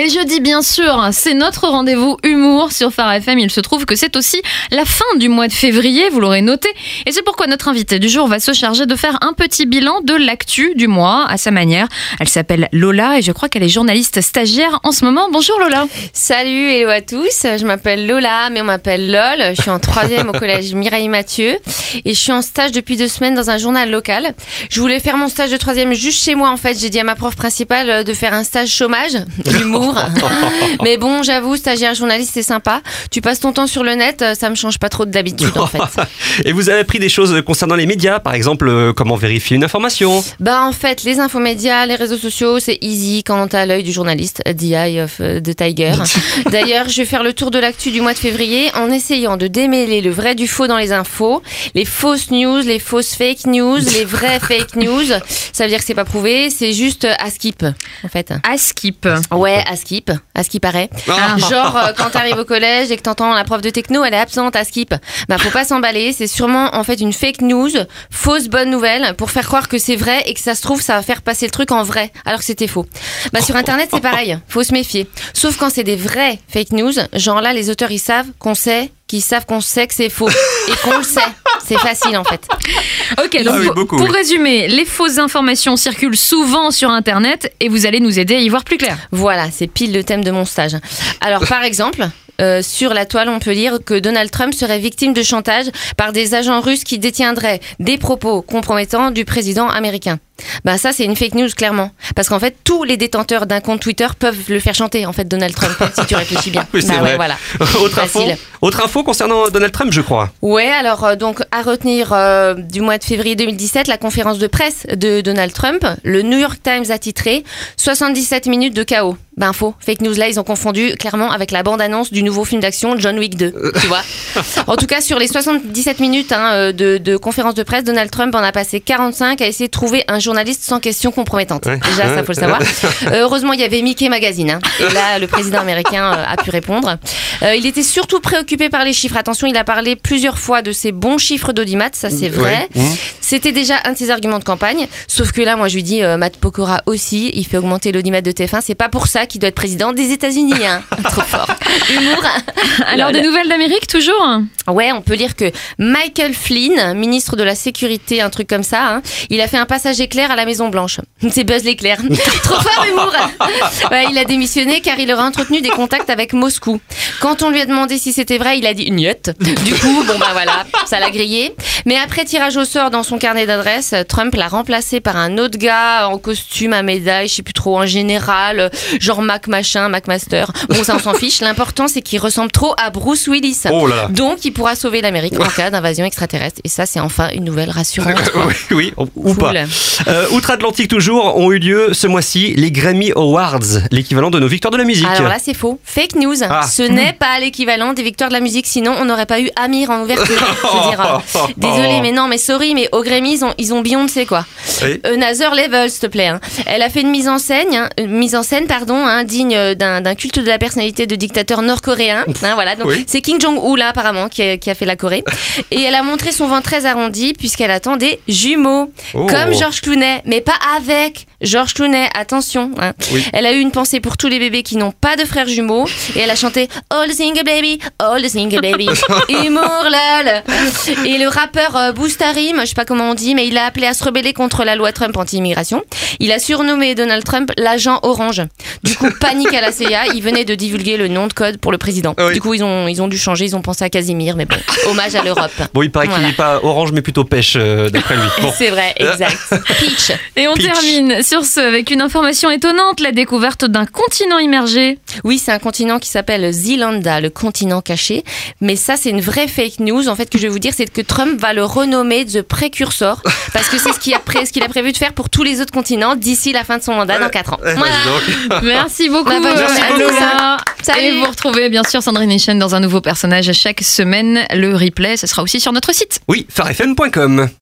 Et le jeudi, bien sûr, c'est notre rendez-vous humour sur Phare FM. Il se trouve que c'est aussi la fin du mois de février, vous l'aurez noté. Et c'est pourquoi notre invitée du jour va se charger de faire un petit bilan de l'actu du mois à sa manière. Elle s'appelle Lola et je crois qu'elle est journaliste stagiaire en ce moment. Bonjour Lola. Salut, hello à tous. Je m'appelle Lola, mais on m'appelle LOL. Je suis en troisième au collège Mireille Mathieu et je suis en stage depuis deux semaines dans un journal local. Je voulais faire mon stage de troisième juste chez moi en fait. J'ai dit à ma prof principale de faire un stage chômage, humour. mais bon, j'avoue, stagiaire journaliste, c'est sympa. Tu passes ton temps sur le net, ça me change pas trop d'habitude en fait. Et vous avez appris des choses concernant les médias, par exemple, euh, comment vérifier une information Bah en fait, les infomédias, les réseaux sociaux, c'est easy quand t'as l'œil du journaliste, the eye of euh, the tiger. D'ailleurs, je vais faire le tour de l'actu du mois de février en essayant de démêler le vrai du faux dans les infos, les fausses news, les fausses fake news, les vraies fake news. Ça veut dire que c'est pas prouvé, c'est juste à skip en fait. À skip. Ouais, à skip, à ce qui paraît. Ah. Genre euh, quand t'arrives au collège et que t'entends la prof de techno, elle est absente à skip. Bah faut pas s'emballer, c'est sûrement en fait une fake news, fausse bonne nouvelle pour faire croire que c'est vrai et que ça se trouve ça va faire passer le truc en vrai alors que c'était faux. Bah sur internet c'est pareil, faut se méfier. Sauf quand c'est des vraies fake news, genre là les auteurs ils savent qu'on sait qu'ils savent qu'on sait que c'est faux et qu'on le sait. C'est facile en fait. Ok, donc Ah oui, pour- beaucoup, pour oui. résumer, les fausses informations circulent souvent sur Internet et vous allez nous aider à y voir plus clair. Voilà, c'est pile le thème de mon stage. Alors, par exemple, euh, sur la toile, on peut lire que Donald Trump serait victime de chantage par des agents russes qui détiendraient des propos compromettants du président américain. Ben ça, c'est une fake news, clairement. Parce qu'en fait, tous les détenteurs d'un compte Twitter peuvent le faire chanter, en fait, Donald Trump, si tu réfléchis bien. Oui, c'est Bah ouais, vrai. voilà. Autre info, autre info concernant Donald Trump, je crois. Ouais, alors euh, donc à retenir euh, du mois de février 2017, la conférence de presse de Donald Trump, le New York Times a titré 77 minutes de chaos. Ben faux, fake news là, ils ont confondu clairement avec la bande-annonce du nouveau film d'action John Wick 2, tu vois. En tout cas, sur les 77 minutes hein, euh, de, de conférence de presse, Donald Trump en a passé 45 à essayer de trouver un journaliste sans question compromettante. Ouais. Déjà, ça faut le savoir. Euh, heureusement, il y avait Mickey Magazine. hein. Et là, le président américain euh, a pu répondre. Euh, il était surtout préoccupé par les chiffres. Attention, il a parlé plusieurs fois de ses bons chiffres d'audimat, ça c'est vrai. Ouais. C'était déjà un de ses arguments de campagne. Sauf que là, moi, je lui dis, euh, Matt Pokora aussi, il fait augmenter l'audimat de TF1. C'est pas pour ça qu'il doit être président des États-Unis. Hein. Trop fort. Humour. Alors, des nouvelles d'Amérique toujours Ouais, on peut lire que Michael Flynn, ministre de la Sécurité, un truc comme ça, hein, il a fait un passage éclair à la Maison Blanche. C'est Buzz l'éclair. Trop fort humour Ouais, Il a démissionné car il aurait entretenu des contacts avec Moscou. Quand on lui a demandé si c'était vrai, il a dit niet. Du coup, bon bah voilà, ça l'a grillé. Mais après tirage au sort dans son carnet d'adresses, Trump l'a remplacé par un autre gars en costume à médaille, je sais plus trop, en général, genre Mac machin, Mac Master. Bon, ça on s'en fiche. L'important c'est qu'il ressemble trop à Bruce Willis. Oh là là. Donc, il pourra sauver l'Amérique en cas d'invasion extraterrestre. Et ça, c'est enfin une nouvelle rassurante. oui, oui, ou Cool. pas. Euh, Outre-Atlantique toujours, ont eu lieu ce mois-ci les Grammy Awards, l'équivalent de nos victoires de la musique. Alors là, c'est faux. Fake news. Ah. Ce n'est pas l'équivalent des victoires de la musique. Sinon, on n'aurait pas eu Amir en ouverture. Je euh, désolé, mais non, mais sorry, mais au Grammy, ils ont, ils ont Beyoncé, quoi. Oui. Another level, s'il te plaît. hein. Elle a fait une mise en scène, hein, une mise en scène, pardon, hein, digne d'un d'un culte de la personnalité de dictateur nord-coréen. Hein, voilà. Donc, Oui. c'est Kim Jong-un là, apparemment, qui a, qui a fait la Corée. Et elle a montré son ventre très arrondi puisqu'elle attend des jumeaux, Oh. comme George Clooney, mais pas avec George Clooney. Attention. hein. Oui. Elle a eu une pensée pour tous les bébés qui n'ont pas de frères jumeaux et elle a chanté All the single baby, all the single baby, humour lol. Et le rappeur euh, Boostarim, je sais pas comment on dit, mais il a appelé à se rebeller contre la loi Trump anti-immigration. Il a surnommé Donald Trump l'agent orange. Du coup, panique à la CIA, il venait de divulguer le nom de code pour le président. Ah oui. Du coup, ils ont, ils ont dû changer, ils ont pensé à Casimir, mais bon, hommage à l'Europe. Bon, il paraît qu'il n'est pas orange, mais plutôt pêche, euh, d'après lui. Bon. C'est vrai, exact. Peach. Et on Peach. termine sur ce avec une information étonnante, la découverte d'un continent immergé. Oui, c'est un continent qui s'appelle Zilanda, le continent caché. Mais ça, c'est une vraie fake news. En fait, que je vais vous dire, c'est que Trump va le renommer The Precursor. Parce que c'est ce qu'il a, pré- ce qu'il a prévu de faire pour tous les autres continents d'ici la fin de son mandat dans 4 ans. Voilà. Merci beaucoup, Bah, bonne euh, journée à Lola. tous. Salut. Et vous retrouvez bien sûr Sandrine Chen dans un nouveau personnage chaque semaine. Le replay, ce sera aussi sur notre site. Oui, farfm.com.